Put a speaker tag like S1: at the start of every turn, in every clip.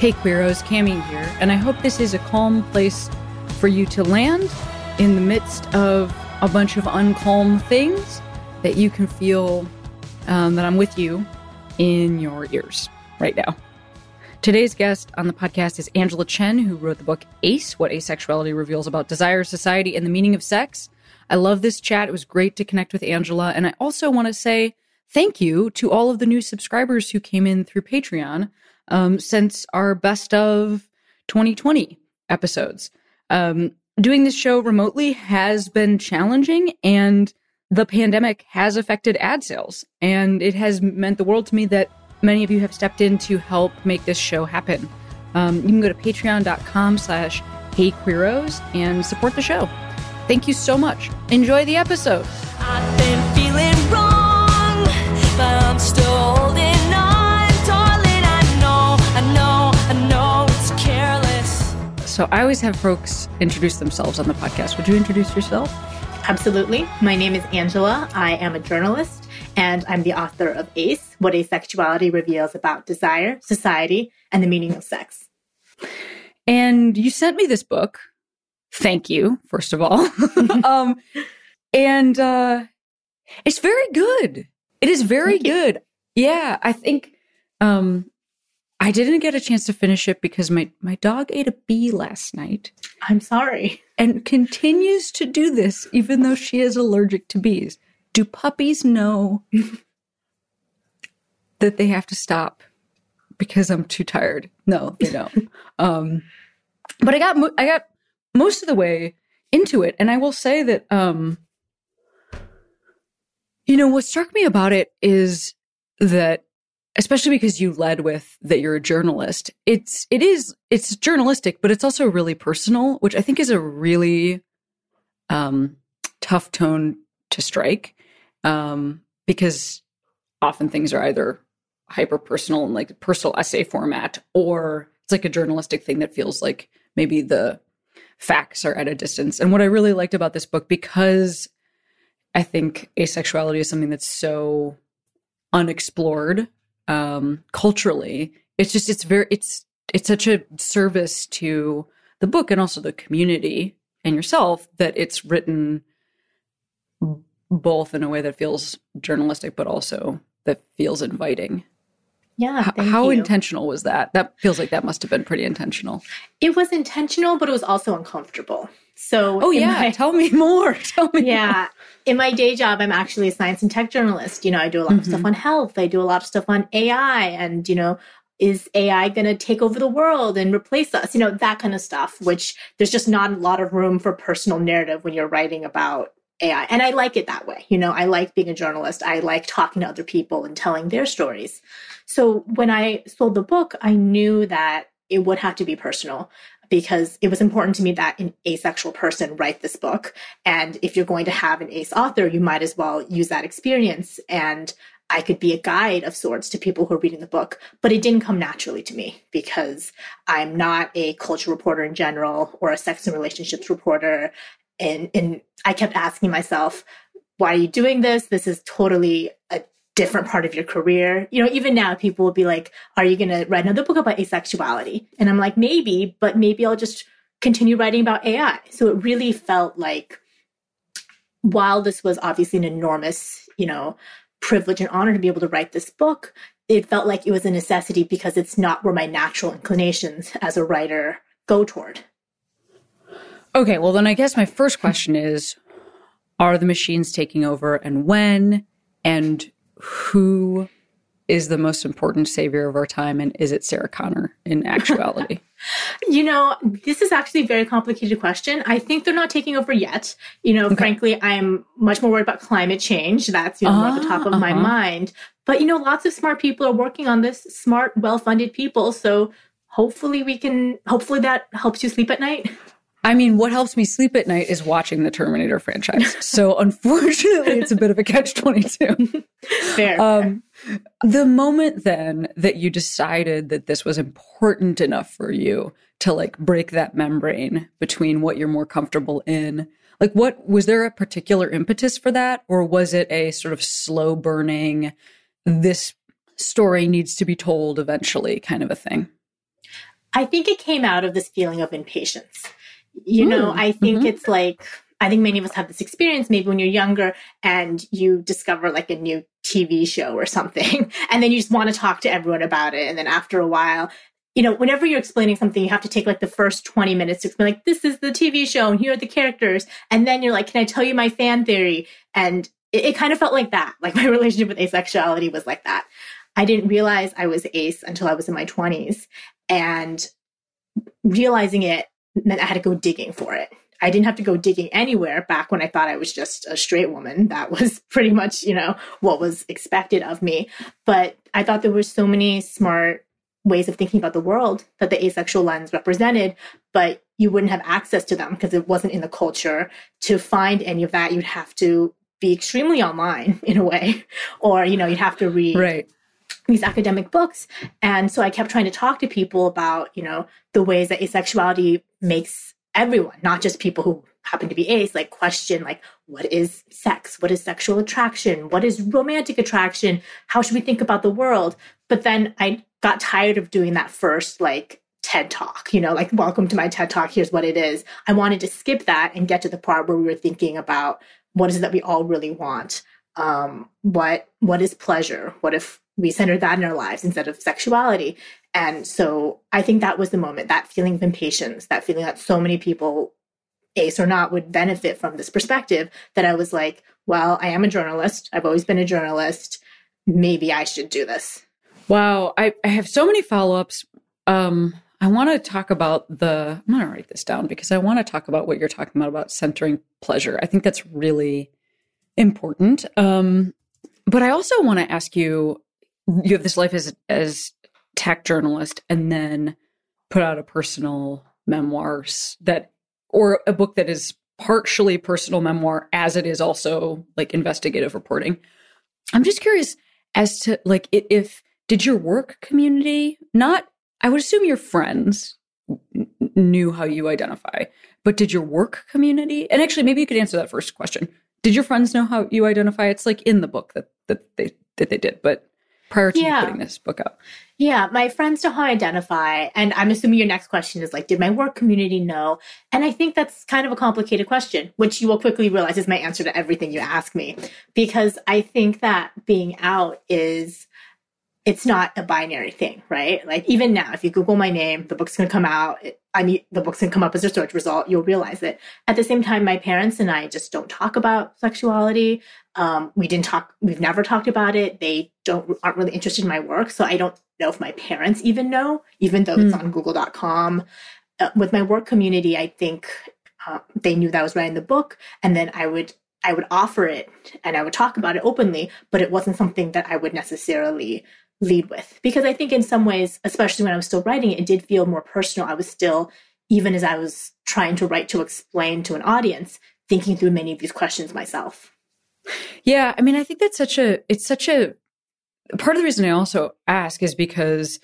S1: Hey Queeros, Cami here, and I hope this is a calm place for you to land in the midst of a bunch of uncalm things that you can feel um, that I'm with you in your ears right now. Today's guest on the podcast is Angela Chen, who wrote the book Ace What Asexuality Reveals About Desire, Society, and the Meaning of Sex. I love this chat. It was great to connect with Angela. And I also want to say thank you to all of the new subscribers who came in through Patreon um, since our best of 2020 episodes. Um, doing this show remotely has been challenging, and the pandemic has affected ad sales. And it has meant the world to me that many of you have stepped in to help make this show happen. Um, you can go to patreon.com slash heyqueeros and support the show. Thank you so much. Enjoy the episode. I've been feeling wrong, but I'm still holding So I always have folks introduce themselves on the podcast. Would you introduce yourself?
S2: Absolutely. My name is Angela. I am a journalist and I'm the author of ACE What Asexuality Reveals About Desire, Society, and the Meaning of Sex.
S1: And you sent me this book. Thank you, first of all. um, and uh, it's very good. It is very good. Yeah, I think um, I didn't get a chance to finish it because my, my dog ate a bee last night.
S2: I'm sorry.
S1: And continues to do this even though she is allergic to bees. Do puppies know that they have to stop because I'm too tired? No, they don't. um, but I got mo- I got most of the way into it, and I will say that um, you know what struck me about it is that especially because you led with that you're a journalist. It's it is it's journalistic but it's also really personal which i think is a really um tough tone to strike um because often things are either hyper personal and like personal essay format or it's like a journalistic thing that feels like maybe the facts are at a distance. And what i really liked about this book because i think asexuality is something that's so unexplored um, culturally. It's just it's very it's it's such a service to the book and also the community and yourself that it's written both in a way that feels journalistic but also that feels inviting.
S2: Yeah.
S1: H- how you. intentional was that? That feels like that must have been pretty intentional.
S2: It was intentional, but it was also uncomfortable. So,
S1: oh yeah, my, tell me more. Tell me.
S2: Yeah, more. in my day job, I'm actually a science and tech journalist. You know, I do a lot mm-hmm. of stuff mm-hmm. on health. I do a lot of stuff on AI, and you know, is AI going to take over the world and replace us? You know, that kind of stuff. Which there's just not a lot of room for personal narrative when you're writing about AI. And I like it that way. You know, I like being a journalist. I like talking to other people and telling their stories. So when I sold the book, I knew that it would have to be personal because it was important to me that an asexual person write this book. And if you're going to have an ace author, you might as well use that experience. And I could be a guide of sorts to people who are reading the book, but it didn't come naturally to me because I'm not a culture reporter in general or a sex and relationships reporter. And, and I kept asking myself, why are you doing this? This is totally a different part of your career. You know, even now people will be like, are you going to write another book about asexuality? And I'm like, maybe, but maybe I'll just continue writing about AI. So it really felt like while this was obviously an enormous, you know, privilege and honor to be able to write this book, it felt like it was a necessity because it's not where my natural inclinations as a writer go toward.
S1: Okay, well, then I guess my first question is Are the machines taking over and when? And who is the most important savior of our time and is it Sarah Connor in actuality?
S2: you know, this is actually a very complicated question. I think they're not taking over yet. You know, okay. frankly, I'm much more worried about climate change. That's, you know, more at the top of uh-huh. my mind. But, you know, lots of smart people are working on this, smart, well funded people. So hopefully we can hopefully that helps you sleep at night
S1: I mean, what helps me sleep at night is watching the Terminator franchise. So unfortunately, it's a bit of a catch 22.
S2: Fair.
S1: Um, the moment then that you decided that this was important enough for you to like break that membrane between what you're more comfortable in, like what was there a particular impetus for that? Or was it a sort of slow burning, this story needs to be told eventually kind of a thing?
S2: I think it came out of this feeling of impatience. You know, I think mm-hmm. it's like, I think many of us have this experience maybe when you're younger and you discover like a new TV show or something, and then you just want to talk to everyone about it. And then after a while, you know, whenever you're explaining something, you have to take like the first 20 minutes to explain, like, this is the TV show and here are the characters. And then you're like, can I tell you my fan theory? And it, it kind of felt like that. Like my relationship with asexuality was like that. I didn't realize I was ace until I was in my 20s. And realizing it meant I had to go digging for it. I didn't have to go digging anywhere back when I thought I was just a straight woman. That was pretty much, you know, what was expected of me. But I thought there were so many smart ways of thinking about the world that the asexual lens represented, but you wouldn't have access to them because it wasn't in the culture. To find any of that, you'd have to be extremely online in a way, or, you know, you'd have to read
S1: right
S2: these academic books. And so I kept trying to talk to people about, you know, the ways that asexuality makes everyone, not just people who happen to be ace, like question like what is sex? What is sexual attraction? What is romantic attraction? How should we think about the world? But then I got tired of doing that first like TED talk, you know, like welcome to my TED talk, here's what it is. I wanted to skip that and get to the part where we were thinking about what is it that we all really want? Um, what what is pleasure? What if we centered that in our lives instead of sexuality. And so I think that was the moment, that feeling of impatience, that feeling that so many people, ace or not, would benefit from this perspective that I was like, well, I am a journalist. I've always been a journalist. Maybe I should do this.
S1: Wow. I, I have so many follow ups. Um, I want to talk about the, I'm going to write this down because I want to talk about what you're talking about, about centering pleasure. I think that's really important. Um, but I also want to ask you you have this life as as tech journalist and then put out a personal memoirs that or a book that is partially personal memoir as it is also like investigative reporting. I'm just curious as to like if did your work community not I would assume your friends knew how you identify, but did your work community and actually maybe you could answer that first question. Did your friends know how you identify? It's like in the book that that they that they did, but prior to yeah. putting this book out.
S2: Yeah, my friends know how I identify. And I'm assuming your next question is like, did my work community know? And I think that's kind of a complicated question, which you will quickly realize is my answer to everything you ask me. Because I think that being out is it's not a binary thing, right? Like even now, if you Google my name, the book's going to come out. I mean, the book's to come up as a search result. You'll realize it. At the same time, my parents and I just don't talk about sexuality. Um, we didn't talk. We've never talked about it. They don't aren't really interested in my work, so I don't know if my parents even know, even though mm. it's hmm. on Google.com. Uh, with my work community, I think uh, they knew that I was writing the book, and then I would I would offer it and I would talk about it openly, but it wasn't something that I would necessarily lead with. Because I think in some ways, especially when I was still writing it, it did feel more personal. I was still, even as I was trying to write to explain to an audience, thinking through many of these questions myself.
S1: Yeah, I mean, I think that's such a it's such a part of the reason I also ask is because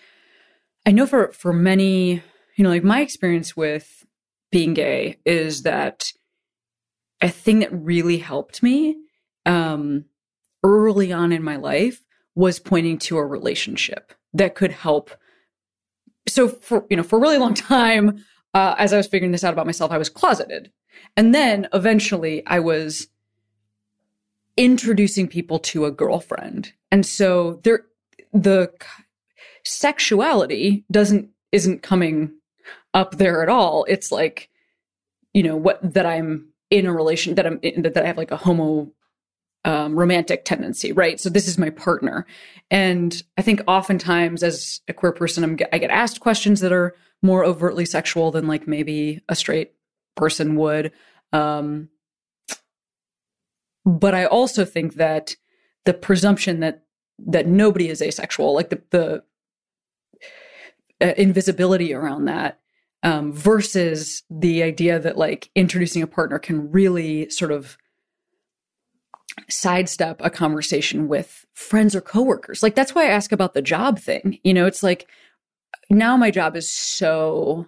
S1: I know for for many, you know, like my experience with being gay is that a thing that really helped me um early on in my life was pointing to a relationship that could help. So for you know, for a really long time, uh, as I was figuring this out about myself, I was closeted, and then eventually I was introducing people to a girlfriend, and so there, the sexuality doesn't isn't coming up there at all. It's like, you know, what that I'm in a relation that I'm in, that I have like a homo um, romantic tendency, right? So this is my partner. And I think oftentimes as a queer person, I'm, I get asked questions that are more overtly sexual than like maybe a straight person would. Um, but I also think that the presumption that that nobody is asexual, like the the uh, invisibility around that um, versus the idea that like introducing a partner can really sort of sidestep a conversation with friends or coworkers. Like that's why I ask about the job thing. You know, it's like now my job is so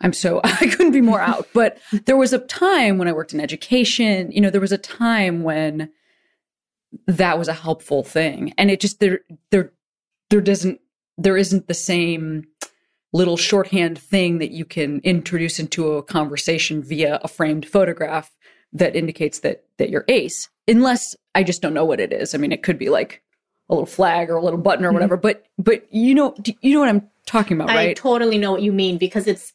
S1: I'm so I couldn't be more out. But there was a time when I worked in education, you know, there was a time when that was a helpful thing. And it just there there there doesn't there isn't the same little shorthand thing that you can introduce into a conversation via a framed photograph that indicates that that you're ace unless i just don't know what it is i mean it could be like a little flag or a little button or mm-hmm. whatever mm-hmm. but but you know you know what i'm talking about right i
S2: totally know what you mean because it's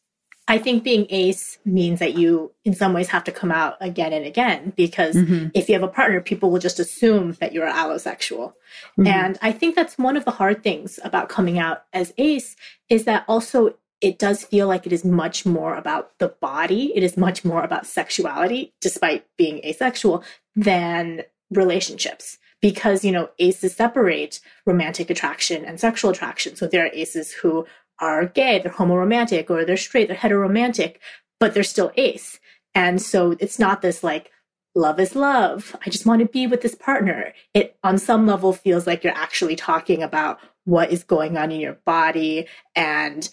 S2: i think being ace means that you in some ways have to come out again and again because mm-hmm. if you have a partner people will just assume that you're allosexual mm-hmm. and i think that's one of the hard things about coming out as ace is that also it does feel like it is much more about the body. It is much more about sexuality, despite being asexual, than relationships. Because, you know, aces separate romantic attraction and sexual attraction. So there are aces who are gay, they're homoromantic, or they're straight, they're heteromantic, but they're still ace. And so it's not this like, love is love. I just want to be with this partner. It on some level feels like you're actually talking about what is going on in your body and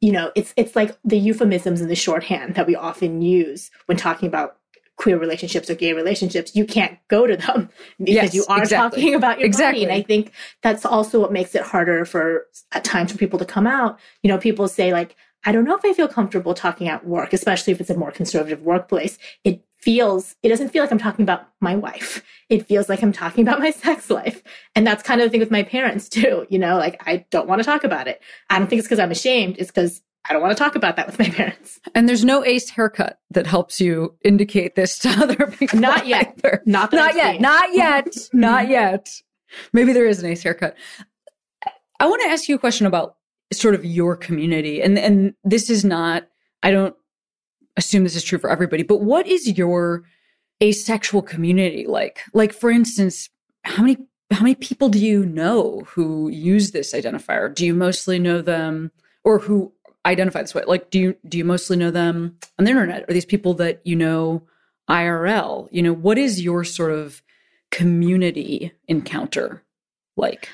S2: you know, it's it's like the euphemisms and the shorthand that we often use when talking about queer relationships or gay relationships. You can't go to them because yes, you are exactly. talking about your exactly. body. And I think that's also what makes it harder for at times for people to come out. You know, people say like, I don't know if I feel comfortable talking at work, especially if it's a more conservative workplace. It feels, it doesn't feel like I'm talking about my wife. It feels like I'm talking about my sex life. And that's kind of the thing with my parents too. You know, like I don't want to talk about it. I don't think it's because I'm ashamed. It's because I don't want to talk about that with my parents.
S1: And there's no ace haircut that helps you indicate this to other people.
S2: Not yet. Either.
S1: Not, not yet. Not yet. Mm-hmm. not yet. Maybe there is an ace haircut. I want to ask you a question about sort of your community. And and this is not I don't assume this is true for everybody, but what is your asexual community like? Like, for instance, how many how many people do you know who use this identifier? Do you mostly know them or who identify this way? Like, do you do you mostly know them on the internet? Are these people that you know IRL? You know, what is your sort of community encounter like?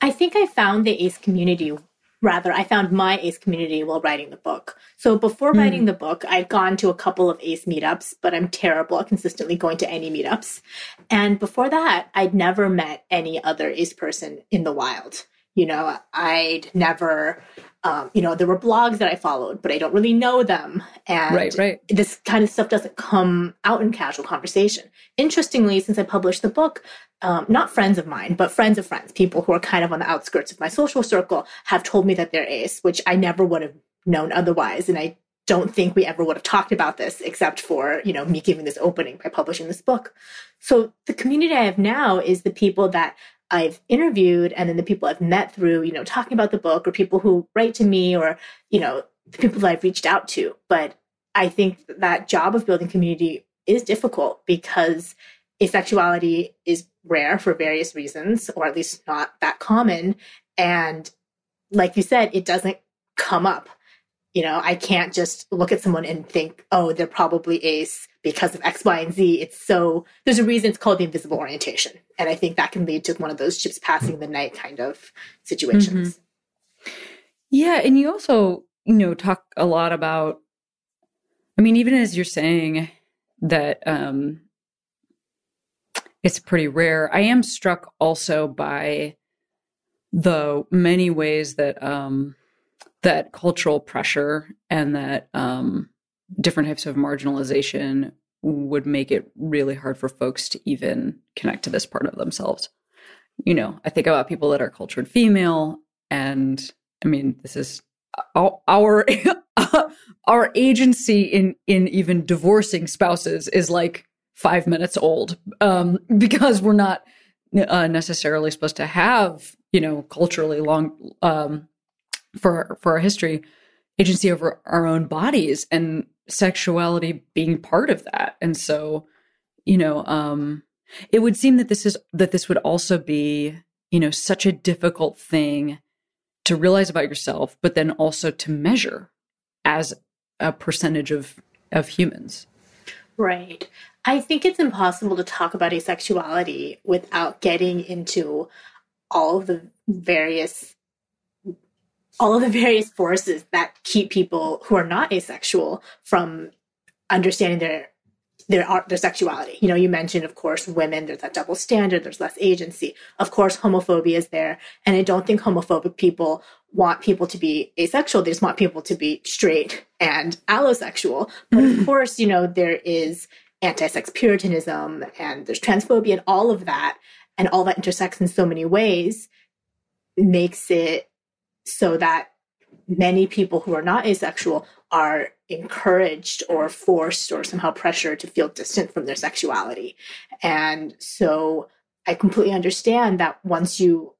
S2: I think I found the ACE community rather i found my ace community while writing the book. So before mm. writing the book i'd gone to a couple of ace meetups but i'm terrible at consistently going to any meetups. And before that i'd never met any other ace person in the wild. You know i'd never um, you know there were blogs that i followed but i don't really know them and
S1: right, right.
S2: this kind of stuff doesn't come out in casual conversation interestingly since i published the book um, not friends of mine, but friends of friends, people who are kind of on the outskirts of my social circle, have told me that they're ace, which I never would have known otherwise. And I don't think we ever would have talked about this except for, you know, me giving this opening by publishing this book. So the community I have now is the people that I've interviewed and then the people I've met through, you know, talking about the book or people who write to me or, you know, the people that I've reached out to. But I think that job of building community is difficult because asexuality is rare for various reasons, or at least not that common. And like you said, it doesn't come up. You know, I can't just look at someone and think, oh, they're probably ace because of X, Y, and Z. It's so, there's a reason it's called the invisible orientation. And I think that can lead to one of those ships passing the night kind of situations.
S1: Mm-hmm. Yeah. And you also, you know, talk a lot about, I mean, even as you're saying that, um, it's pretty rare. I am struck also by the many ways that um, that cultural pressure and that um, different types of marginalization would make it really hard for folks to even connect to this part of themselves. You know, I think about people that are cultured female, and I mean, this is our our agency in in even divorcing spouses is like five minutes old um, because we're not uh, necessarily supposed to have you know culturally long um, for for our history agency over our own bodies and sexuality being part of that and so you know um it would seem that this is that this would also be you know such a difficult thing to realize about yourself, but then also to measure as a percentage of of humans.
S2: Right. I think it's impossible to talk about asexuality without getting into all of the various all of the various forces that keep people who are not asexual from understanding their their their sexuality. You know, you mentioned, of course, women. There's that double standard. There's less agency. Of course, homophobia is there, and I don't think homophobic people want people to be asexual. They just want people to be straight and allosexual. But of mm. course, you know, there is anti-sex puritanism and there's transphobia and all of that, and all that intersects in so many ways, makes it so that many people who are not asexual are encouraged or forced or somehow pressured to feel distant from their sexuality. And so I completely understand that once you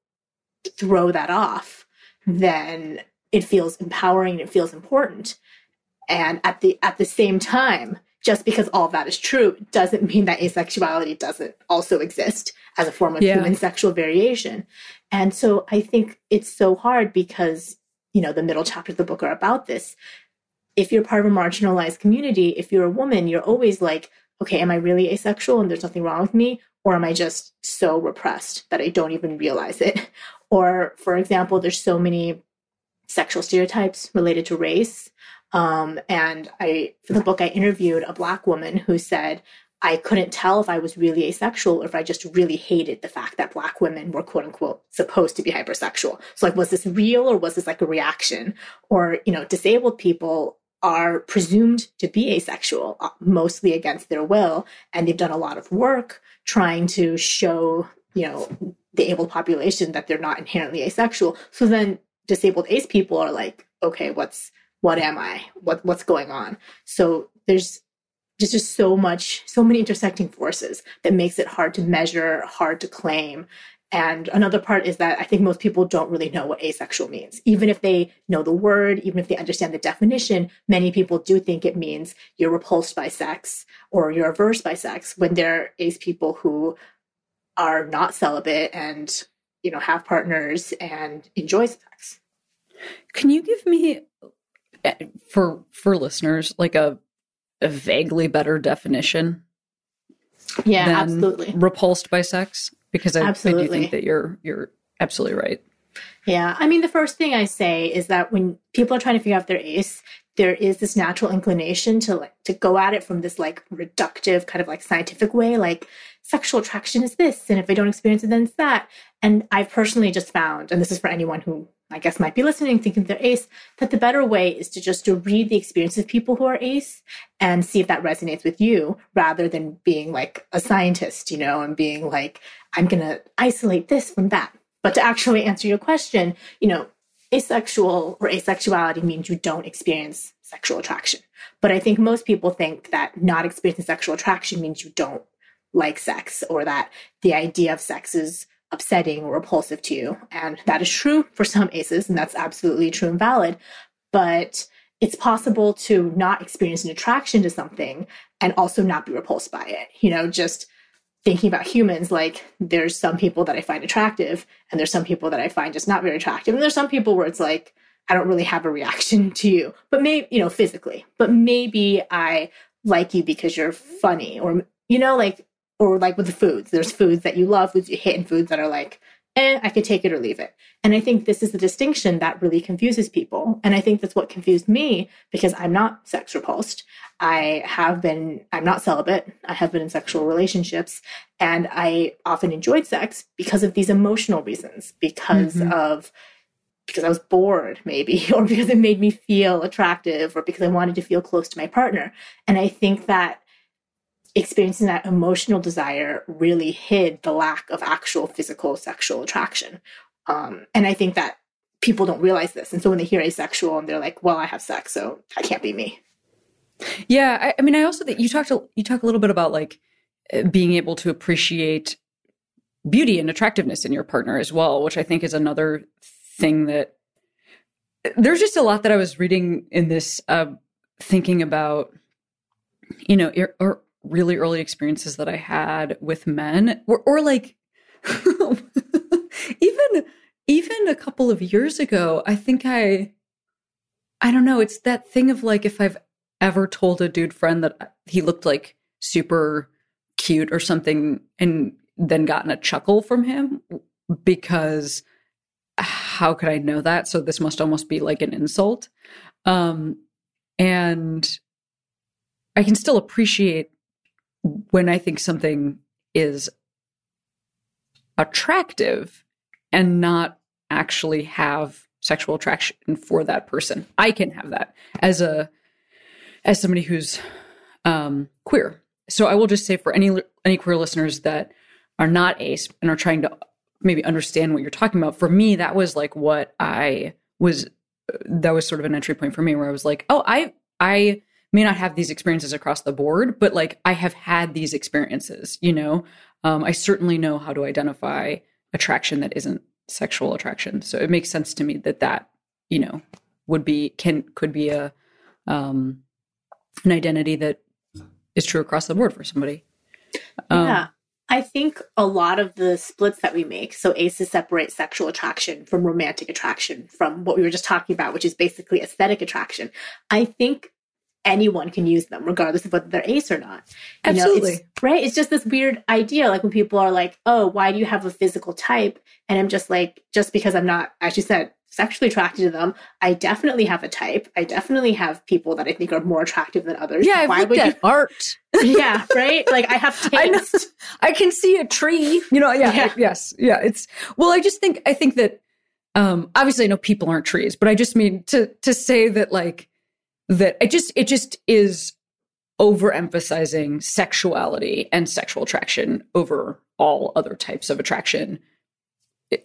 S2: throw that off, then it feels empowering, it feels important. And at the at the same time, just because all that is true doesn't mean that asexuality doesn't also exist as a form of yeah. human sexual variation. And so I think it's so hard because, you know, the middle chapters of the book are about this if you're part of a marginalized community, if you're a woman, you're always like, okay, am I really asexual and there's nothing wrong with me? Or am I just so repressed that I don't even realize it? Or, for example, there's so many sexual stereotypes related to race. Um, and I, for the book, I interviewed a black woman who said, I couldn't tell if I was really asexual or if I just really hated the fact that black women were quote unquote supposed to be hypersexual. So like, was this real or was this like a reaction? Or, you know, disabled people are presumed to be asexual, uh, mostly against their will. And they've done a lot of work trying to show, you know, the able population that they're not inherently asexual. So then disabled ace people are like, okay, what's, what am I? What, what's going on? So there's just, just so much, so many intersecting forces that makes it hard to measure, hard to claim. And another part is that I think most people don't really know what asexual means. Even if they know the word, even if they understand the definition, many people do think it means you're repulsed by sex or you're averse by sex when they're ace people who are not celibate and, you know, have partners and enjoy sex.
S1: Can you give me for for listeners like a a vaguely better definition?
S2: Yeah, absolutely.
S1: Repulsed by sex? because I, I do think that you're you're absolutely right.
S2: Yeah, I mean, the first thing I say is that when people are trying to figure out their ace, there is this natural inclination to like to go at it from this like reductive kind of like scientific way, like sexual attraction is this, and if I don't experience it, then it's that. And I've personally just found, and this is for anyone who I guess might be listening, thinking they're ace, that the better way is to just to read the experience of people who are ace and see if that resonates with you rather than being like a scientist, you know, and being like, I'm to isolate this from that. But to actually answer your question, you know, asexual or asexuality means you don't experience sexual attraction. But I think most people think that not experiencing sexual attraction means you don't like sex or that the idea of sex is upsetting or repulsive to you. And that is true for some aces, and that's absolutely true and valid. But it's possible to not experience an attraction to something and also not be repulsed by it. You know, just thinking about humans, like there's some people that I find attractive, and there's some people that I find just not very attractive. And there's some people where it's like, I don't really have a reaction to you, but maybe, you know, physically, but maybe I like you because you're funny or, you know, like or like with the foods, there's foods that you love, foods you hate, and foods that are like, eh, I could take it or leave it. And I think this is the distinction that really confuses people. And I think that's what confused me because I'm not sex repulsed. I have been, I'm not celibate. I have been in sexual relationships and I often enjoyed sex because of these emotional reasons, because mm-hmm. of, because I was bored, maybe, or because it made me feel attractive, or because I wanted to feel close to my partner. And I think that experiencing that emotional desire really hid the lack of actual physical sexual attraction. Um, and I think that people don't realize this. And so when they hear asexual and they're like, well, I have sex, so that can't be me.
S1: Yeah. I, I mean, I also think you talked, you talk a little bit about like uh, being able to appreciate beauty and attractiveness in your partner as well, which I think is another thing that there's just a lot that I was reading in this, uh, thinking about, you know, or really early experiences that I had with men, or, or like even even a couple of years ago, I think I, I don't know, it's that thing of like if I've ever told a dude friend that he looked like super cute or something and then gotten a chuckle from him because how could I know that? So this must almost be like an insult. Um, and I can still appreciate when I think something is attractive and not actually have sexual attraction for that person. I can have that as a as somebody who's um, queer. So I will just say for any any queer listeners that are not ace and are trying to maybe understand what you're talking about. For me, that was like what I was. That was sort of an entry point for me, where I was like, oh, I I may not have these experiences across the board, but like I have had these experiences. You know, um, I certainly know how to identify attraction that isn't sexual attraction. So it makes sense to me that that you know would be can could be a um, an identity that is true across the board for somebody.
S2: Um, yeah. I think a lot of the splits that we make, so ACEs separate sexual attraction from romantic attraction, from what we were just talking about, which is basically aesthetic attraction. I think anyone can use them, regardless of whether they're ace or not.
S1: You Absolutely.
S2: Know, it's, right? It's just this weird idea, like when people are like, "Oh, why do you have a physical type?" And I'm just like, just because I'm not, as you said, sexually attracted to them, I definitely have a type. I definitely have people that I think are more attractive than others.
S1: Yeah, why would you art?
S2: yeah, right. Like I have taste.
S1: I, I, can see a tree. You know. Yeah, yeah. Yes. Yeah. It's well. I just think. I think that. Um, obviously, I know people aren't trees, but I just mean to to say that like that. It just it just is overemphasizing sexuality and sexual attraction over all other types of attraction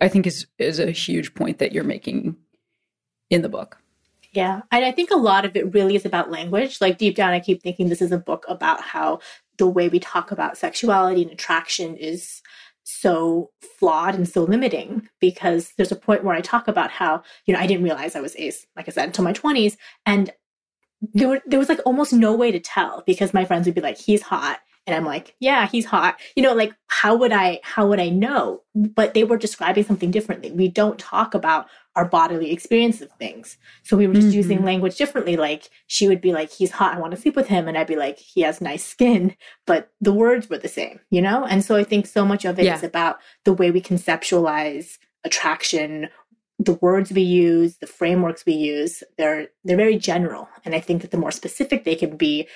S1: I think is is a huge point that you're making in the book.
S2: Yeah. And I think a lot of it really is about language. Like deep down, I keep thinking this is a book about how the way we talk about sexuality and attraction is so flawed and so limiting because there's a point where I talk about how, you know, I didn't realize I was ace, like I said, until my 20s. And there, were, there was like almost no way to tell because my friends would be like, he's hot. And i'm like yeah he's hot. You know like how would i how would i know? But they were describing something differently. We don't talk about our bodily experience of things. So we were just mm-hmm. using language differently. Like she would be like he's hot. I want to sleep with him. And i'd be like he has nice skin. But the words were the same you know? And so i think so much of it yeah. is about the way we conceptualize attraction the words we use the frameworks we use they're they're very general and i think that the more specific they can be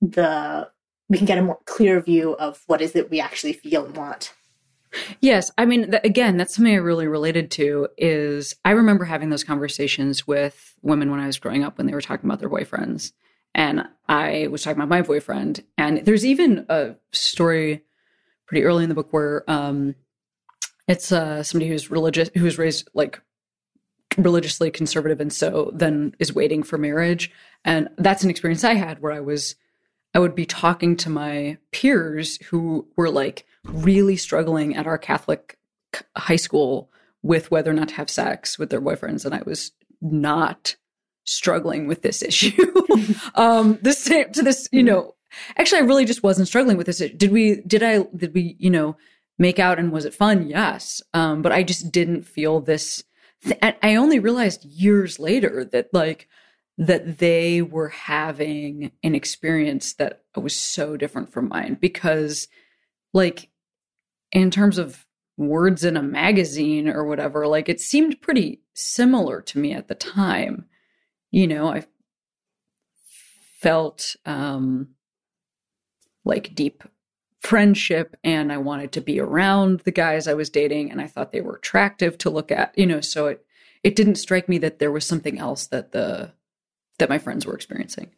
S2: the we can get a more clear view of what is it we actually feel and want.
S1: Yes, I mean, th- again, that's something I really related to. Is I remember having those conversations with women when I was growing up when they were talking about their boyfriends, and I was talking about my boyfriend. And there's even a story pretty early in the book where um, it's uh, somebody who's religious, who was raised like religiously conservative, and so then is waiting for marriage. And that's an experience I had where I was I would be talking to my peers who were like really struggling at our Catholic high school with whether or not to have sex with their boyfriends. And I was not struggling with this issue. um, this to this, you know, actually, I really just wasn't struggling with this. Did we, did I, did we, you know, make out and was it fun? Yes. Um, but I just didn't feel this. I only realized years later that like, that they were having an experience that was so different from mine because like in terms of words in a magazine or whatever like it seemed pretty similar to me at the time. You know i felt um like deep friendship and i wanted to be around the guys i was dating and i thought they were attractive to look at you know so it it didn't strike me that there was something else that the that my friends were experiencing.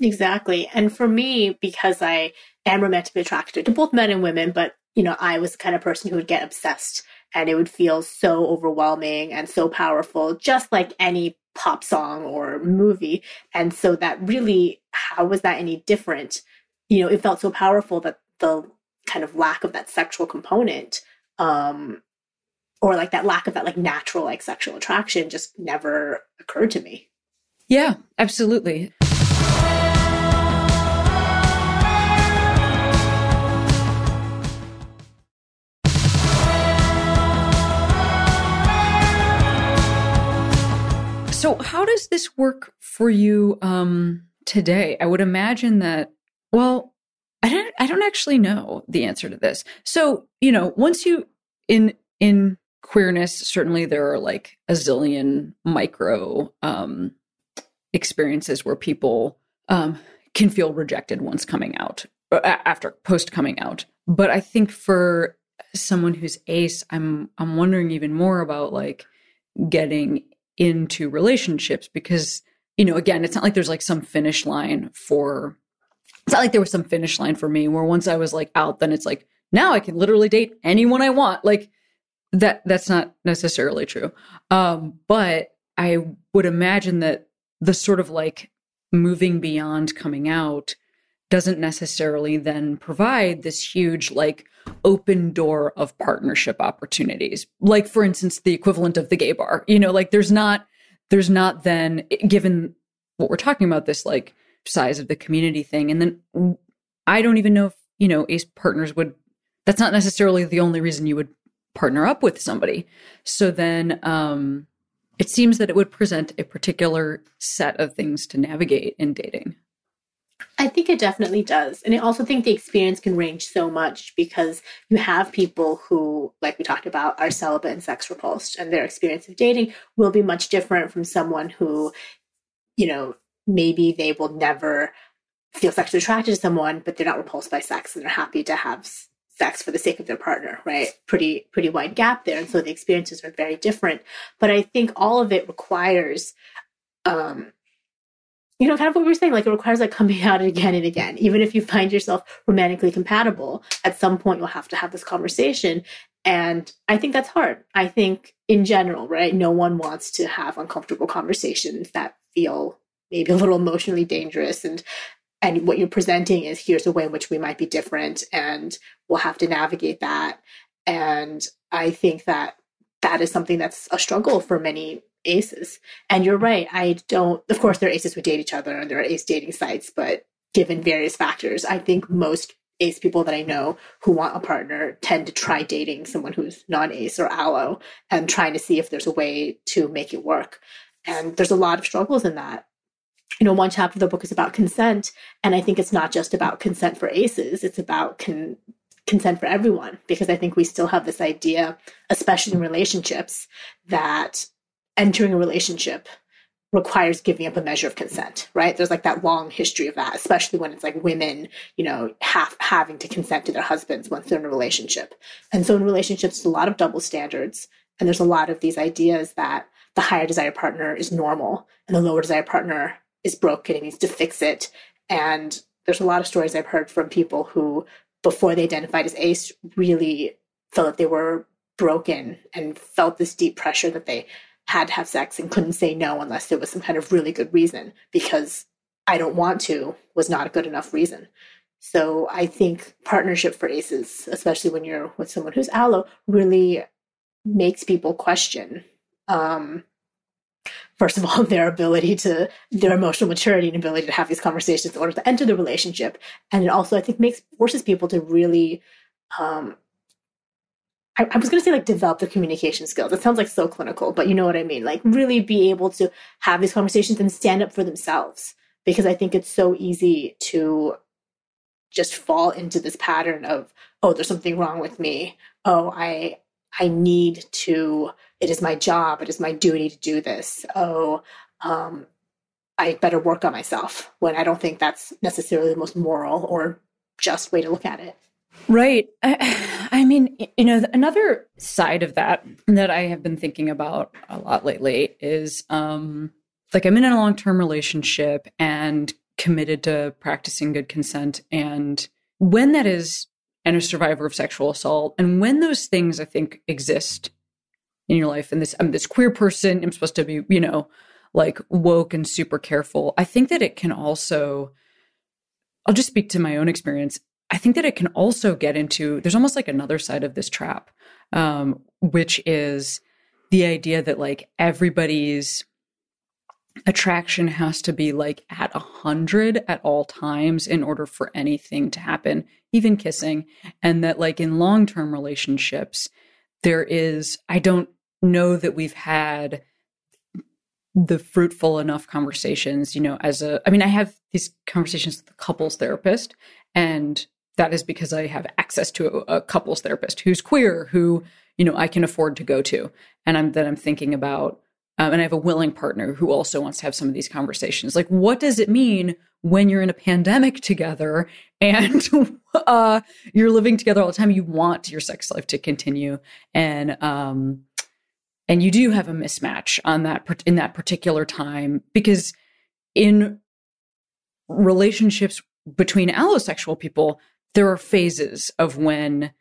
S2: Exactly. And for me, because I am romantically attracted to both men and women, but you know, I was the kind of person who would get obsessed and it would feel so overwhelming and so powerful, just like any pop song or movie. And so that really, how was that any different? You know, it felt so powerful that the kind of lack of that sexual component, um, or like that lack of that like natural like sexual attraction just never occurred to me.
S1: Yeah, absolutely. So, how does this work for you um, today? I would imagine that. Well, I don't. I don't actually know the answer to this. So, you know, once you in in queerness, certainly there are like a zillion micro um, experiences where people um, can feel rejected once coming out uh, after post coming out. But I think for someone who's ace, I'm I'm wondering even more about like getting into relationships because you know again it's not like there's like some finish line for it's not like there was some finish line for me where once I was like out then it's like now I can literally date anyone I want. Like that that's not necessarily true. Um but I would imagine that the sort of like moving beyond coming out doesn't necessarily then provide this huge like open door of partnership opportunities. Like for instance the equivalent of the gay bar you know like there's not there's not then given what we're talking about this like size of the community thing. And then i don't even know if you know ace partners would that's not necessarily the only reason you would partner up with somebody. So then um it seems that it would present a particular set of things to navigate in dating.
S2: I think it definitely does. And I also think the experience can range so much because you have people who, like we talked about, are celibate and sex repulsed, and their experience of dating will be much different from someone who, you know, maybe they will never feel sexually attracted to someone, but they're not repulsed by sex and they're happy to have sex for the sake of their partner, right? Pretty, pretty wide gap there. And so the experiences are very different. But I think all of it requires um, you know, kind of what we were saying, like it requires like coming out again and again. Even if you find yourself romantically compatible, at some point you'll have to have this conversation. And I think that's hard. I think in general, right? No one wants to have uncomfortable conversations that feel maybe a little emotionally dangerous and and what you're presenting is here's a way in which we might be different and we'll have to navigate that. And I think that that is something that's a struggle for many aces. And you're right. I don't, of course, there are aces who date each other and there are ace dating sites, but given various factors, I think most ace people that I know who want a partner tend to try dating someone who's non ace or allo and trying to see if there's a way to make it work. And there's a lot of struggles in that. You know, one chapter of the book is about consent. And I think it's not just about consent for aces, it's about con- consent for everyone because I think we still have this idea, especially in relationships, that entering a relationship requires giving up a measure of consent, right? There's like that long history of that, especially when it's like women, you know, have, having to consent to their husbands once they're in a relationship. And so in relationships, there's a lot of double standards. And there's a lot of these ideas that the higher desire partner is normal and the lower desire partner is broken and needs to fix it. And there's a lot of stories I've heard from people who, before they identified as ace, really felt that they were broken and felt this deep pressure that they had to have sex and couldn't say no unless there was some kind of really good reason because I don't want to was not a good enough reason. So I think partnership for aces, especially when you're with someone who's allo, really makes people question um, first of all their ability to their emotional maturity and ability to have these conversations in order to enter the relationship and it also i think makes forces people to really um, I, I was going to say like develop the communication skills. It sounds like so clinical, but you know what I mean. Like really be able to have these conversations and stand up for themselves because I think it's so easy to just fall into this pattern of oh there's something wrong with me oh i i need to it is my job it is my duty to do this oh um i better work on myself when i don't think that's necessarily the most moral or just way to look at it
S1: Right. I, I, mean, you know, another side of that that I have been thinking about a lot lately is um like I'm in a long-term relationship and committed to practicing good consent and when that is and a survivor of sexual assault and when those things I think exist in your life and this I'm this queer person, I'm supposed to be, you know, like woke and super careful. I think that it can also I'll just speak to my own experience I think that it can also get into there's almost like another side of this trap, um, which is the idea that like everybody's attraction has to be like at a hundred at all times in order for anything to happen, even kissing. And that like in long term relationships, there is, I don't know that we've had the fruitful enough conversations, you know, as a, I mean, I have these conversations with a couples therapist, and that is because I have access to a, a couples therapist who's queer, who, you know, I can afford to go to. And I'm, then I'm thinking about, um, and I have a willing partner who also wants to have some of these conversations. Like, what does it mean when you're in a pandemic together and uh, you're living together all the time? You want your sex life to continue, and um, and you do have a mismatch on that in that particular time because in relationships between allosexual people there are phases of when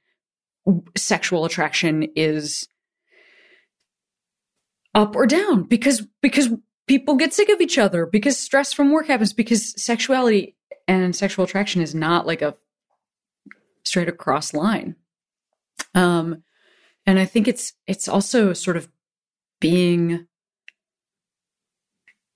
S1: sexual attraction is up or down because because people get sick of each other because stress from work happens because sexuality and sexual attraction is not like a straight across line. Um and i think it's it's also sort of being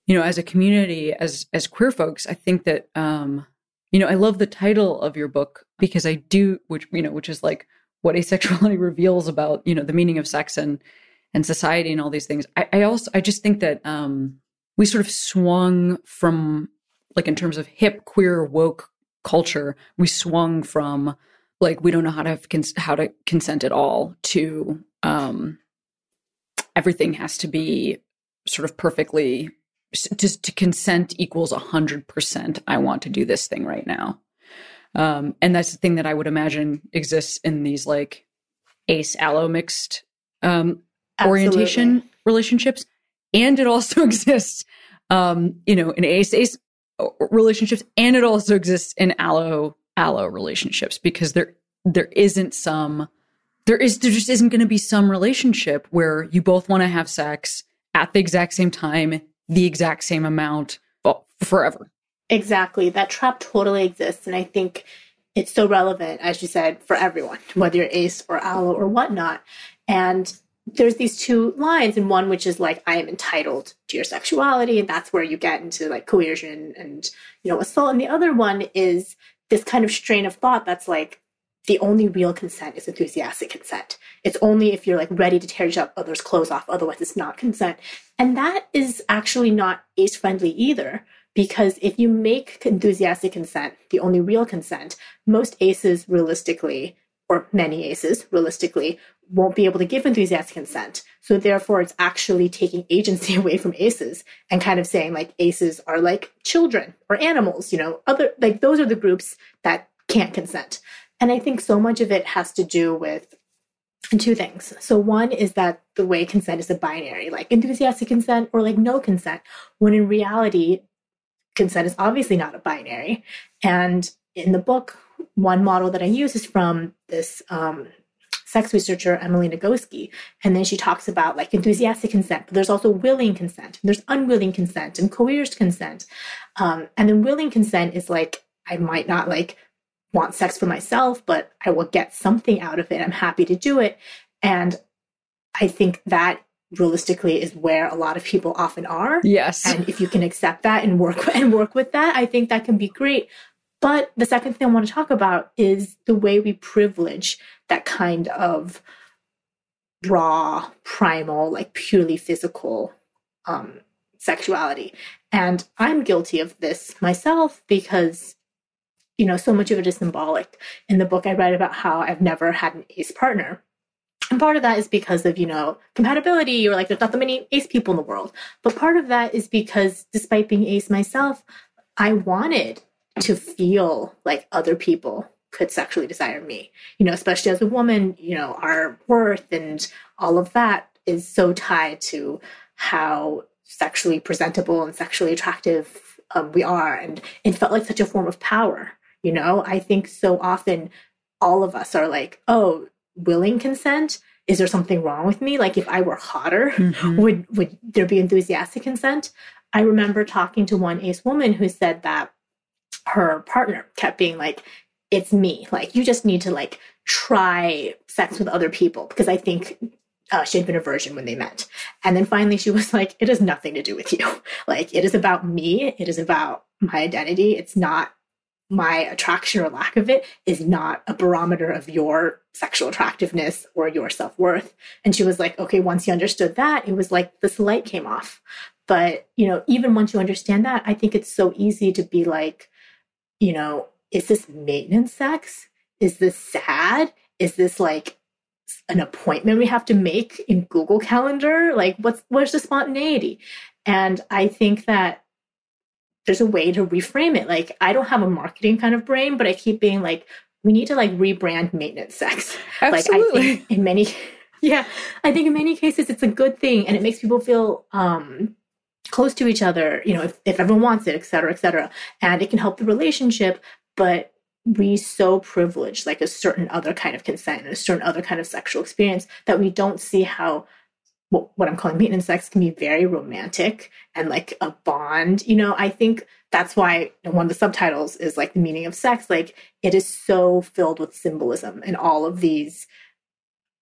S1: you know as a community as as queer folks i think that um you know i love the title of your book because i do which you know which is like what asexuality reveals about you know the meaning of sex and and society and all these things. I, I also i just think that um we sort of swung from like in terms of hip queer woke culture we swung from like we don't know how to have cons- how to consent at all to um everything has to be sort of perfectly just to consent equals 100% i want to do this thing right now. Um, and that's the thing that i would imagine exists in these like ace allo mixed um, orientation relationships and it also exists um, you know in ace ace relationships and it also exists in allo allo relationships because there there isn't some there is there just isn't going to be some relationship where you both want to have sex at the exact same time, the exact same amount well, forever.
S2: Exactly. That trap totally exists. And I think it's so relevant, as you said, for everyone, whether you're ace or allo or whatnot. And there's these two lines, and one which is like, I am entitled to your sexuality, and that's where you get into like coercion and, you know, assault. And the other one is this kind of strain of thought that's like, the only real consent is enthusiastic consent. It's only if you're like ready to tear each other's clothes off, otherwise it's not consent. And that is actually not ace friendly either, because if you make enthusiastic consent the only real consent, most aces realistically, or many aces realistically, won't be able to give enthusiastic consent. So therefore it's actually taking agency away from aces and kind of saying like aces are like children or animals, you know, other like those are the groups that can't consent. And I think so much of it has to do with two things. So one is that the way consent is a binary, like enthusiastic consent or like no consent, when in reality, consent is obviously not a binary. And in the book, one model that I use is from this um, sex researcher, Emily Nagoski. And then she talks about like enthusiastic consent, but there's also willing consent, there's unwilling consent and coerced consent. Um, and then willing consent is like, I might not like want sex for myself, but I will get something out of it. I'm happy to do it. And I think that realistically is where a lot of people often are.
S1: Yes.
S2: And if you can accept that and work and work with that, I think that can be great. But the second thing I want to talk about is the way we privilege that kind of raw, primal, like purely physical um, sexuality. And I'm guilty of this myself because you know, so much of it is symbolic. In the book, I write about how I've never had an ace partner. And part of that is because of, you know, compatibility or like there's not that many ace people in the world. But part of that is because despite being ace myself, I wanted to feel like other people could sexually desire me. You know, especially as a woman, you know, our worth and all of that is so tied to how sexually presentable and sexually attractive um, we are. And it felt like such a form of power you know, I think so often all of us are like, oh, willing consent? Is there something wrong with me? Like if I were hotter, mm-hmm. would would there be enthusiastic consent? I remember talking to one ace woman who said that her partner kept being like, it's me. Like you just need to like try sex with other people because I think uh, she had been a virgin when they met. And then finally she was like, it has nothing to do with you. Like it is about me. It is about my identity. It's not my attraction or lack of it is not a barometer of your sexual attractiveness or your self worth. And she was like, okay, once you understood that, it was like this light came off. But, you know, even once you understand that, I think it's so easy to be like, you know, is this maintenance sex? Is this sad? Is this like an appointment we have to make in Google Calendar? Like what's where's the spontaneity? And I think that there's a way to reframe it. Like I don't have a marketing kind of brain, but I keep being like, we need to like rebrand maintenance sex.
S1: Absolutely.
S2: Like I think in many yeah, I think in many cases it's a good thing and it makes people feel um close to each other, you know, if, if everyone wants it, et cetera, et cetera. And it can help the relationship, but we so privilege like a certain other kind of consent and a certain other kind of sexual experience that we don't see how what, what I'm calling maintenance sex can be very romantic and like a bond. You know, I think that's why one of the subtitles is like the meaning of sex. Like it is so filled with symbolism and all of these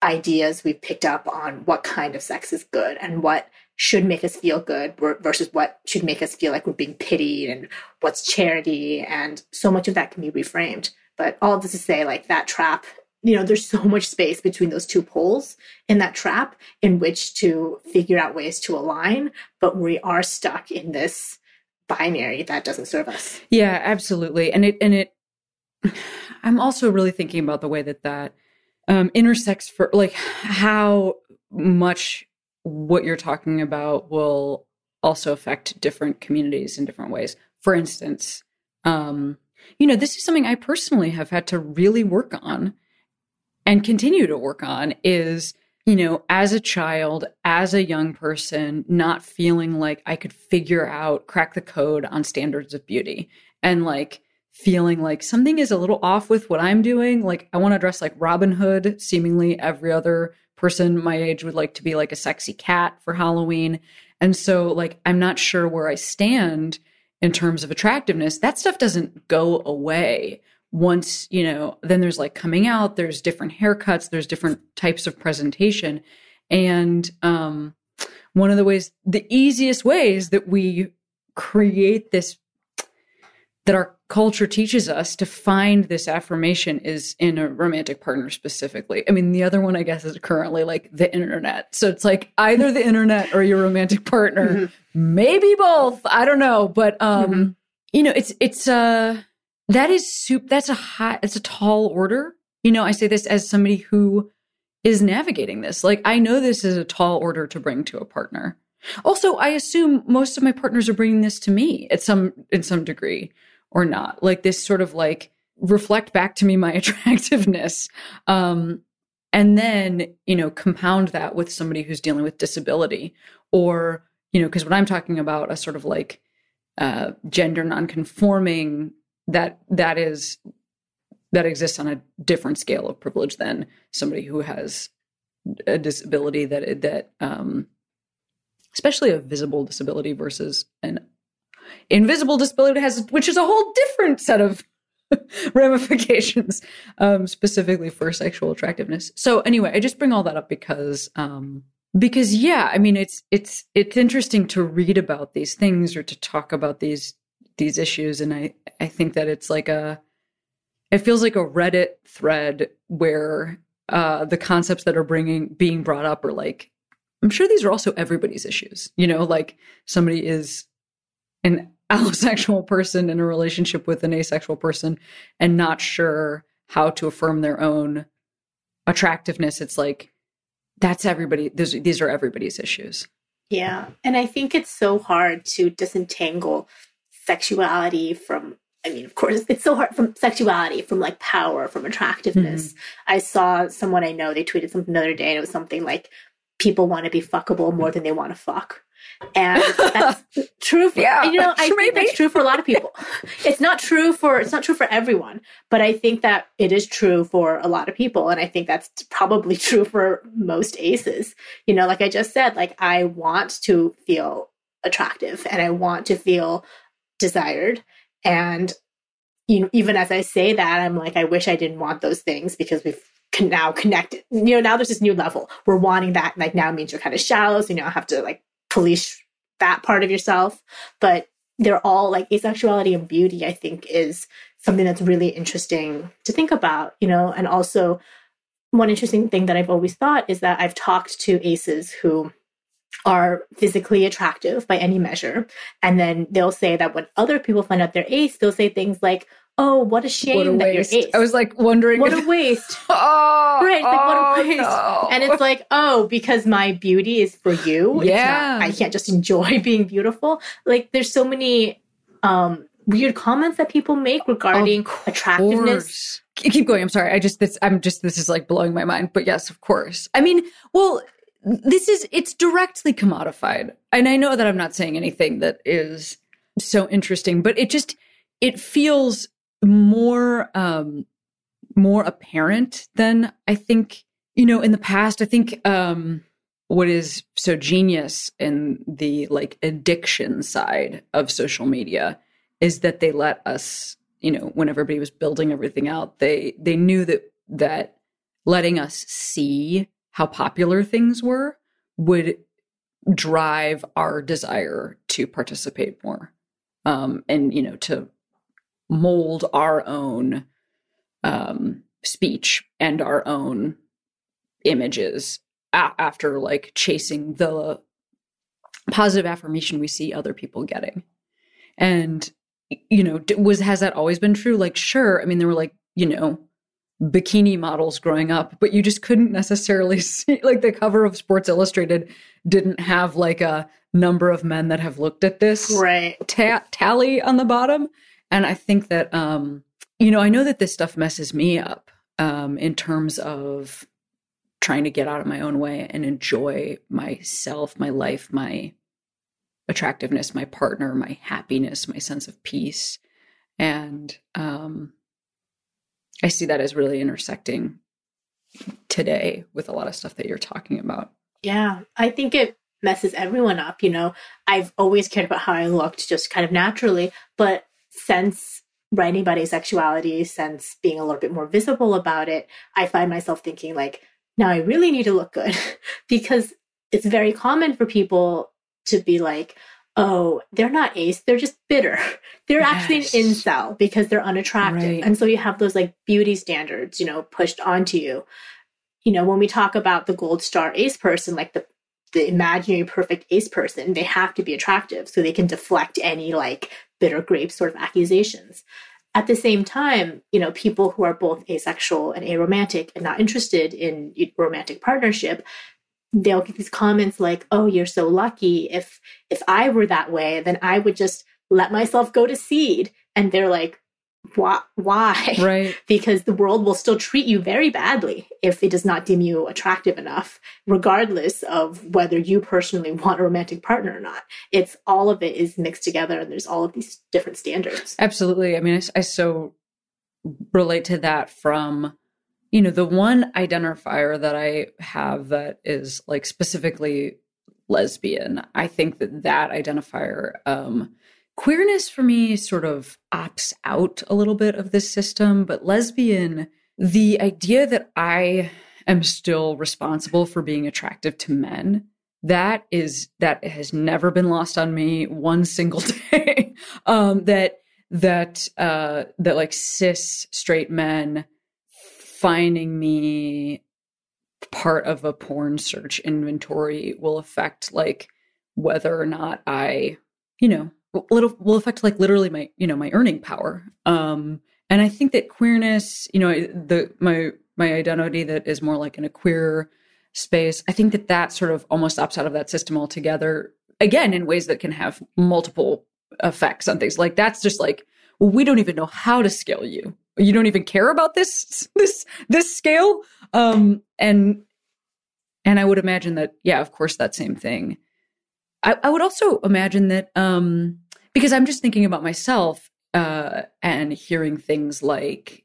S2: ideas we've picked up on what kind of sex is good and what should make us feel good versus what should make us feel like we're being pitied and what's charity and so much of that can be reframed. But all this to say like that trap you know there's so much space between those two poles in that trap in which to figure out ways to align but we are stuck in this binary that doesn't serve us.
S1: Yeah absolutely. And it and it i'm also really thinking about the way that that um intersects for like how much what you're talking about will also affect different communities in different ways. For instance, um, you know, this is something I personally have had to really work on and continue to work on is, you know, as a child, as a young person, not feeling like I could figure out, crack the code on standards of beauty and like feeling like something is a little off with what I'm doing. Like I want to dress like Robin Hood seemingly every other person my age would like to be like a sexy cat for Halloween. And so, like, I'm not sure where I stand in terms of attractiveness. That stuff doesn't go away once, you know, then there's like coming out, there's different haircuts, there's different types of presentation. And um, one of the ways, the easiest ways that we create this, that our culture teaches us to find this affirmation is in a romantic partner specifically. I mean, the other one, I guess, is currently like the internet. So it's like either the internet or your romantic partner, mm-hmm. maybe both. I don't know, but um, mm-hmm. you know, it's it's uh that is soup. That's a high. It's a tall order. You know, I say this as somebody who is navigating this. Like, I know this is a tall order to bring to a partner. Also, I assume most of my partners are bringing this to me at some in some degree or not. Like this sort of like reflect back to me my attractiveness. Um and then you know compound that with somebody who's dealing with disability or you know because when i'm talking about a sort of like uh gender nonconforming that that is that exists on a different scale of privilege than somebody who has a disability that that um especially a visible disability versus an invisible disability has, which is a whole different set of ramifications, um, specifically for sexual attractiveness. So anyway, I just bring all that up because, um, because yeah, I mean, it's it's it's interesting to read about these things or to talk about these these issues, and I I think that it's like a it feels like a Reddit thread where uh, the concepts that are bringing being brought up are like I'm sure these are also everybody's issues. You know, like somebody is an allosexual person in a relationship with an asexual person and not sure how to affirm their own attractiveness it's like that's everybody these, these are everybody's issues
S2: yeah and i think it's so hard to disentangle sexuality from I mean, of course, it's so hard from sexuality, from like power, from attractiveness. Mm-hmm. I saw someone I know, they tweeted something the other day, and it was something like, people want to be fuckable more than they want to fuck and that's true for yeah, you know i think that's true for a lot of people. It's not true for it's not true for everyone but i think that it is true for a lot of people. And i think that's probably true for most aces. You know like i just said like i want to feel attractive and i want to feel desired. And you know even as i say that i'm like i wish i didn't want those things because we've now connected you know now there's this new level. We're wanting that like now means you're kind of shallow so you now have to like police that part of yourself. But they're all like asexuality and beauty, I think, is something that's really interesting to think about, you know, and also one interesting thing that I've always thought is that I've talked to aces who are physically attractive by any measure. And then they'll say that when other people find out they're ace, they'll say things like, Oh, what a shame what a that waste. you're.
S1: I was like wondering
S2: what if... a waste.
S1: oh,
S2: right. Like what a
S1: oh,
S2: waste.
S1: No.
S2: And it's like, oh, because my beauty is for you.
S1: Yeah.
S2: Not, I can't just enjoy being beautiful. Like there's so many um weird comments that people make regarding attractiveness.
S1: Keep going. I'm sorry. I just this I'm just this is like blowing my mind. But yes, of course. I mean, well, this is it's directly commodified. And I know that I'm not saying anything that is so interesting, but it just it feels more um more apparent than I think, you know, in the past. I think um what is so genius in the like addiction side of social media is that they let us, you know, when everybody was building everything out, they they knew that that letting us see how popular things were would drive our desire to participate more um, and you know to mold our own um, speech and our own images a- after like chasing the positive affirmation we see other people getting. And you know was has that always been true? Like sure. I mean there were like you know bikini models growing up, but you just couldn't necessarily see like the cover of Sports Illustrated didn't have like a number of men that have looked at this
S2: right.
S1: ta- tally on the bottom. And I think that um, you know, I know that this stuff messes me up um, in terms of trying to get out of my own way and enjoy myself, my life, my attractiveness, my partner, my happiness, my sense of peace. And um I see that as really intersecting today with a lot of stuff that you're talking about.
S2: Yeah, I think it messes everyone up. You know, I've always cared about how I looked just kind of naturally, but since writing about asexuality, since being a little bit more visible about it, I find myself thinking, like, now I really need to look good because it's very common for people to be like, oh, they're not ace, they're just bitter. They're yes. actually an incel because they're unattractive. Right. And so you have those like beauty standards, you know, pushed onto you. You know, when we talk about the gold star ace person, like the the imaginary perfect ace person, they have to be attractive so they can deflect any like bitter grape sort of accusations. At the same time, you know, people who are both asexual and aromantic and not interested in romantic partnership, they'll get these comments like oh you're so lucky if if i were that way then i would just let myself go to seed and they're like why why?
S1: Right.
S2: Because the world will still treat you very badly if it does not deem you attractive enough regardless of whether you personally want a romantic partner or not. It's all of it is mixed together and there's all of these different standards.
S1: Absolutely. I mean i, I so relate to that from you know, the one identifier that I have that is like specifically lesbian, I think that that identifier, um, queerness for me sort of opts out a little bit of this system, but lesbian, the idea that I am still responsible for being attractive to men that is that has never been lost on me one single day. Um that that uh that like cis straight men finding me part of a porn search inventory will affect like whether or not I, you know, will, will affect like literally my, you know, my earning power. Um, and I think that queerness, you know, the my my identity that is more like in a queer space, I think that that sort of almost opts out of that system altogether. Again, in ways that can have multiple effects on things. Like that's just like, well, we don't even know how to scale you you don't even care about this this this scale um and and i would imagine that yeah of course that same thing i, I would also imagine that um because i'm just thinking about myself uh and hearing things like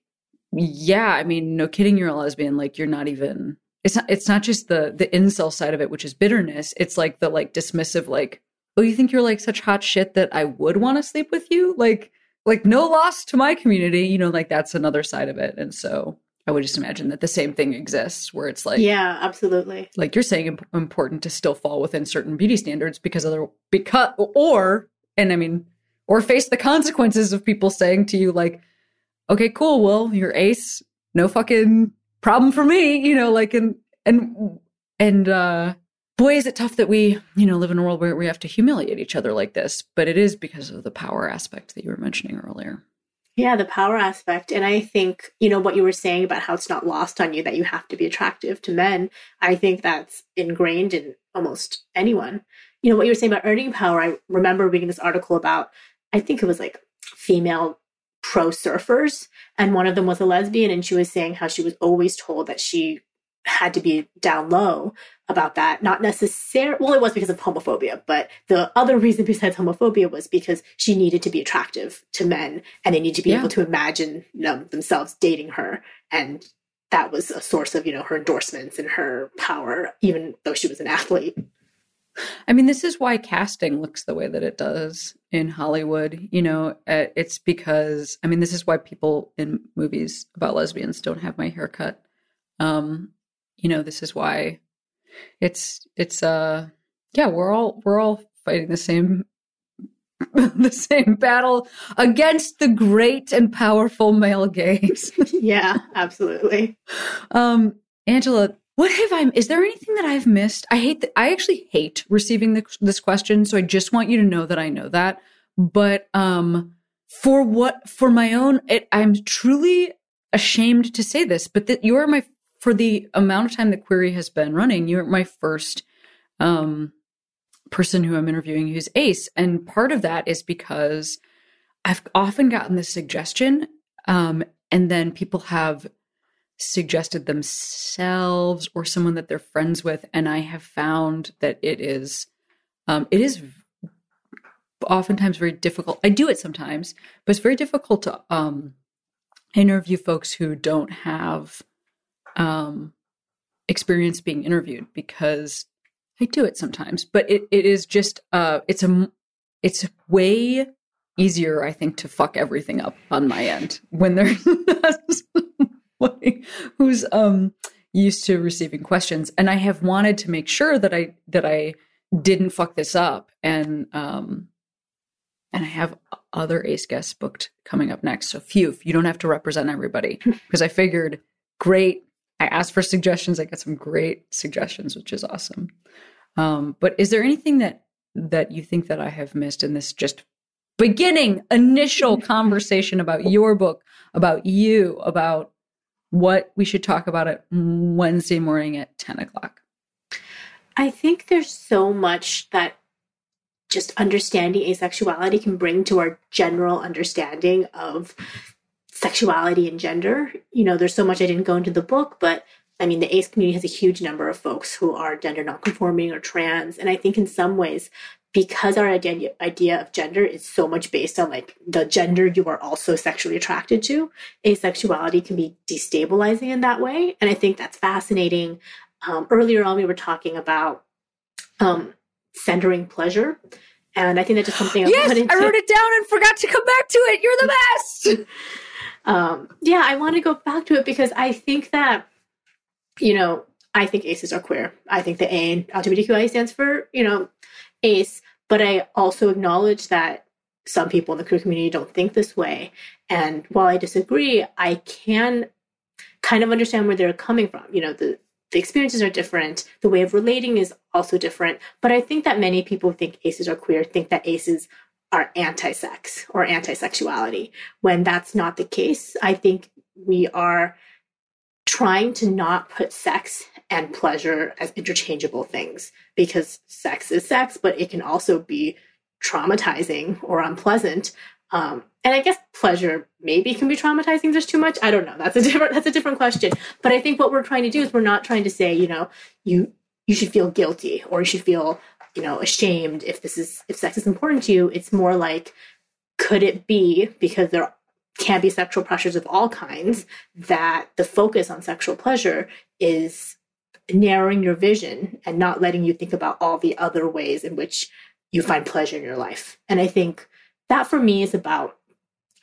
S1: yeah i mean no kidding you're a lesbian like you're not even it's not it's not just the the incel side of it which is bitterness it's like the like dismissive like oh you think you're like such hot shit that i would want to sleep with you? Like like no loss to my community you know like that's another side of it and so i would just imagine that the same thing exists where it's like
S2: yeah absolutely.
S1: like you're saying imp- important to still fall within certain beauty standards because other because or and i mean or face the consequences of people saying to you like okay cool well you're ace no fucking problem for me you know like and and and uh boy, is it tough that we, you know, live in a world where we have to humiliate each other like this. But it is because of the power aspect that you were mentioning earlier.
S2: Yeah, the power aspect. And I think, you know, what you were saying about how it's not lost on you that you have to be attractive to men, I think that's ingrained in almost anyone. You know, what you were saying about earning power, I remember reading this article about, I think it was like female pro surfers. And one of them was a lesbian. And she was saying how she was always told that she had to be down low about that. Not necessarily, well, it was because of homophobia, but the other reason besides homophobia was because she needed to be attractive to men and they need to be yeah. able to imagine you know, themselves dating her. And that was a source of, you know, her endorsements and her power, even though she was an athlete.
S1: I mean, this is why casting looks the way that it does in Hollywood. You know, uh, it's because, I mean, this is why people in movies about lesbians don't have my haircut. Um, you know, this is why it's it's uh yeah, we're all we're all fighting the same the same battle against the great and powerful male gaze.
S2: yeah, absolutely.
S1: Um Angela, what have I is there anything that I've missed? I hate that I actually hate receiving the, this question, so I just want you to know that I know that. But um for what for my own it, I'm truly ashamed to say this, but that you are my for the amount of time that Queery has been running, you're my first um, person who I'm interviewing who's ace. And part of that is because I've often gotten this suggestion, um, and then people have suggested themselves or someone that they're friends with, and I have found that it is um, it is oftentimes very difficult. I do it sometimes, but it's very difficult to um, interview folks who don't have um, experience being interviewed because I do it sometimes, but it, it is just uh, it's a it's way easier, I think, to fuck everything up on my end when there's somebody who's um used to receiving questions, and I have wanted to make sure that I that I didn't fuck this up, and um and I have other ace guests booked coming up next. So phew, you don't have to represent everybody because I figured great I asked for suggestions. I got some great suggestions, which is awesome. Um, but is there anything that that you think that I have missed in this just beginning initial conversation about your book, about you, about what we should talk about it Wednesday morning at 10 o'clock?
S2: I think there's so much that just understanding asexuality can bring to our general understanding of sexuality and gender. You know, there's so much I didn't go into the book, but I mean, the ace community has a huge number of folks who are gender nonconforming or trans. And I think in some ways, because our idea, idea of gender is so much based on like the gender you are also sexually attracted to, asexuality can be destabilizing in that way. And I think that's fascinating. Um, earlier on, we were talking about um, centering pleasure. And I think that's just something I
S1: yes, I wrote it down and forgot to come back to it. You're the best.
S2: um, yeah, I want to go back to it because I think that, you know, I think ACEs are queer. I think the A in LGBTQIA stands for, you know, ACE, but I also acknowledge that some people in the queer community don't think this way. And while I disagree, I can kind of understand where they're coming from. You know, the the experiences are different. The way of relating is also different. But I think that many people who think ACEs are queer think that ACEs are anti sex or anti sexuality, when that's not the case. I think we are trying to not put sex and pleasure as interchangeable things because sex is sex, but it can also be traumatizing or unpleasant. Um, and I guess pleasure maybe can be traumatizing. There's too much. I don't know. That's a different. That's a different question. But I think what we're trying to do is we're not trying to say, you know, you you should feel guilty or you should feel you know ashamed if this is if sex is important to you it's more like could it be because there can be sexual pressures of all kinds that the focus on sexual pleasure is narrowing your vision and not letting you think about all the other ways in which you find pleasure in your life and i think that for me is about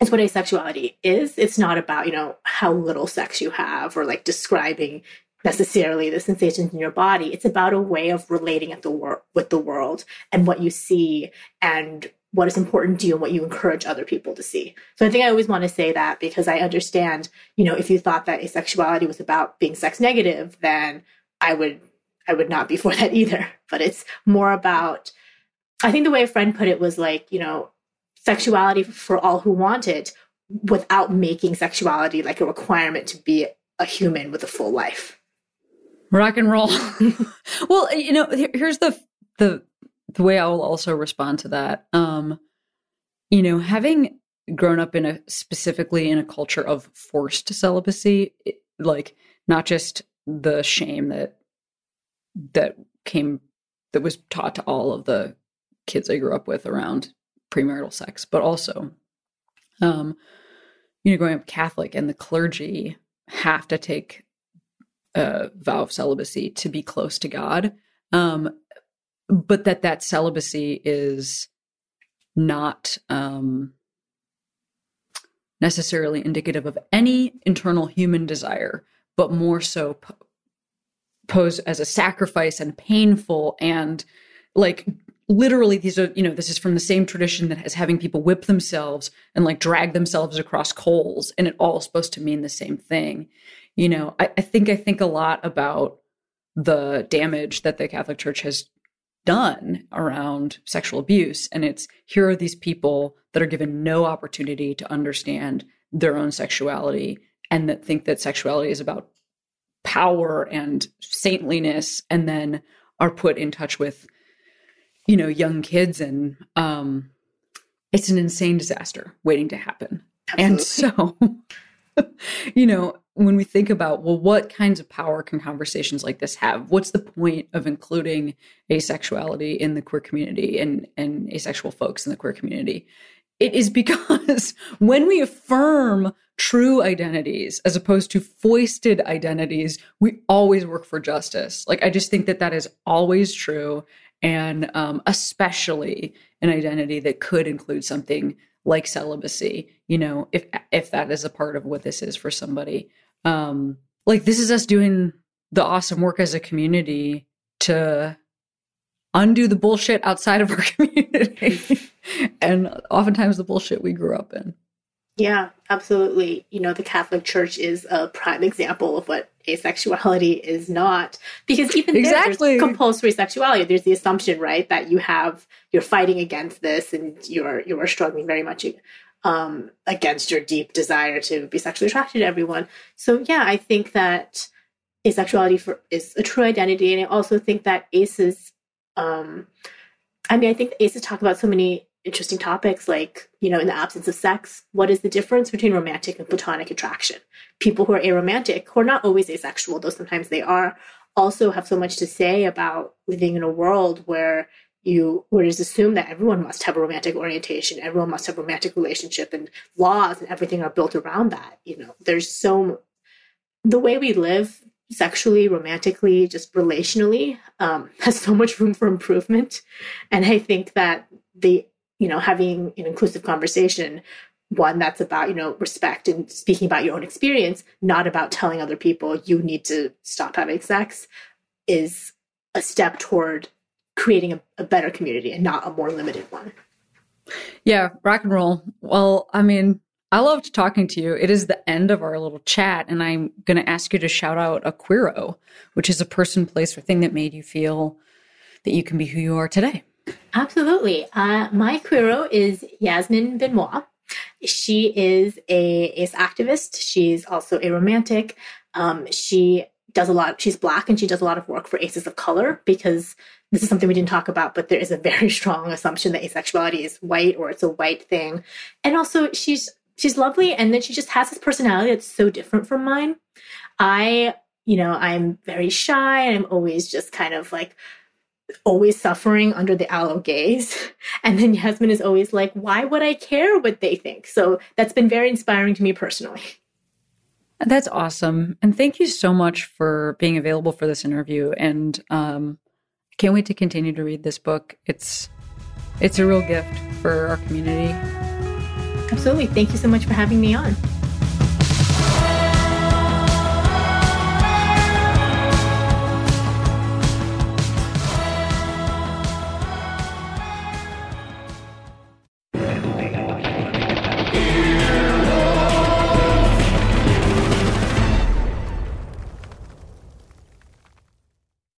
S2: it's what asexuality is it's not about you know how little sex you have or like describing necessarily the sensations in your body. It's about a way of relating at the wor- with the world and what you see and what is important to you and what you encourage other people to see. So I think I always want to say that because I understand, you know, if you thought that asexuality was about being sex negative, then I would I would not be for that either. But it's more about, I think the way a friend put it was like, you know, sexuality for all who want it without making sexuality like a requirement to be a human with a full life.
S1: Rock and roll. well, you know, here's the the the way I will also respond to that. Um, you know, having grown up in a specifically in a culture of forced celibacy, like not just the shame that that came that was taught to all of the kids I grew up with around premarital sex, but also, um, you know, growing up Catholic and the clergy have to take a vow of celibacy to be close to God. Um, but that that celibacy is not um, necessarily indicative of any internal human desire, but more so po- as a sacrifice and painful and like literally these are you know this is from the same tradition that is having people whip themselves and like drag themselves across coals and it all supposed to mean the same thing. You know I, I think i think a lot about the damage that the catholic church has done around sexual abuse. And it's here are these people that are given no opportunity to understand their own sexuality and that think that sexuality is about power and saintliness and then are put in touch with you know young kids and um it's an insane disaster waiting to happen Absolutely. and so you know when we think about well what kinds of power can conversations like this have? What's the point of including asexuality in the queer community and and asexual folks in the queer community? It is because when we affirm true identities as opposed to foisted identities we always work for justice. Like i just think that that is always true and um, especially an identity that could include something like celibacy you know if if that is a part of what this is for somebody. Um like this is us doing the awesome work as a community to undo the bullshit outside of our community and oftentimes the bullshit we grew up in
S2: yeah absolutely you know the catholic church is a prime example of what asexuality is not because even exactly. there's compulsory sexuality there's the assumption right that you have you're fighting against this and you're you're struggling very much um, against your deep desire to be sexually attracted to everyone. So yeah, I think that asexuality for, is a true identity, and I also think that aces. Um, I mean, I think aces talk about so many interesting topics, like you know, in the absence of sex, what is the difference between romantic and platonic attraction? People who are aromantic, who are not always asexual, though sometimes they are, also have so much to say about living in a world where you would just assume that everyone must have a romantic orientation, everyone must have a romantic relationship, and laws and everything are built around that. You know, there's so the way we live sexually, romantically, just relationally, um, has so much room for improvement. And I think that the you know having an inclusive conversation one that's about you know respect and speaking about your own experience not about telling other people you need to stop having sex is a step toward creating a, a better community and not a more limited one.
S1: Yeah, rock and roll. Well, I mean, I loved talking to you. It is the end of our little chat, and I'm going to ask you to shout out a queero, which is a person, place, or thing that made you feel that you can be who you are today.
S2: Absolutely. Uh, my queero is Yasmin Benoit. She is a ace activist. She's also aromantic. Um, she does a lot. She's black, and she does a lot of work for aces of color because this is something we didn't talk about, but there is a very strong assumption that asexuality is white or it's a white thing. And also she's she's lovely and then she just has this personality that's so different from mine. I, you know, I'm very shy and I'm always just kind of like always suffering under the allo gaze. And then Yasmin is always like, why would I care what they think? So that's been very inspiring to me personally.
S1: That's awesome. And thank you so much for being available for this interview. And um, can't wait to continue to read this book. It's it's a real gift for our community.
S2: Absolutely. Thank you so much for having me on.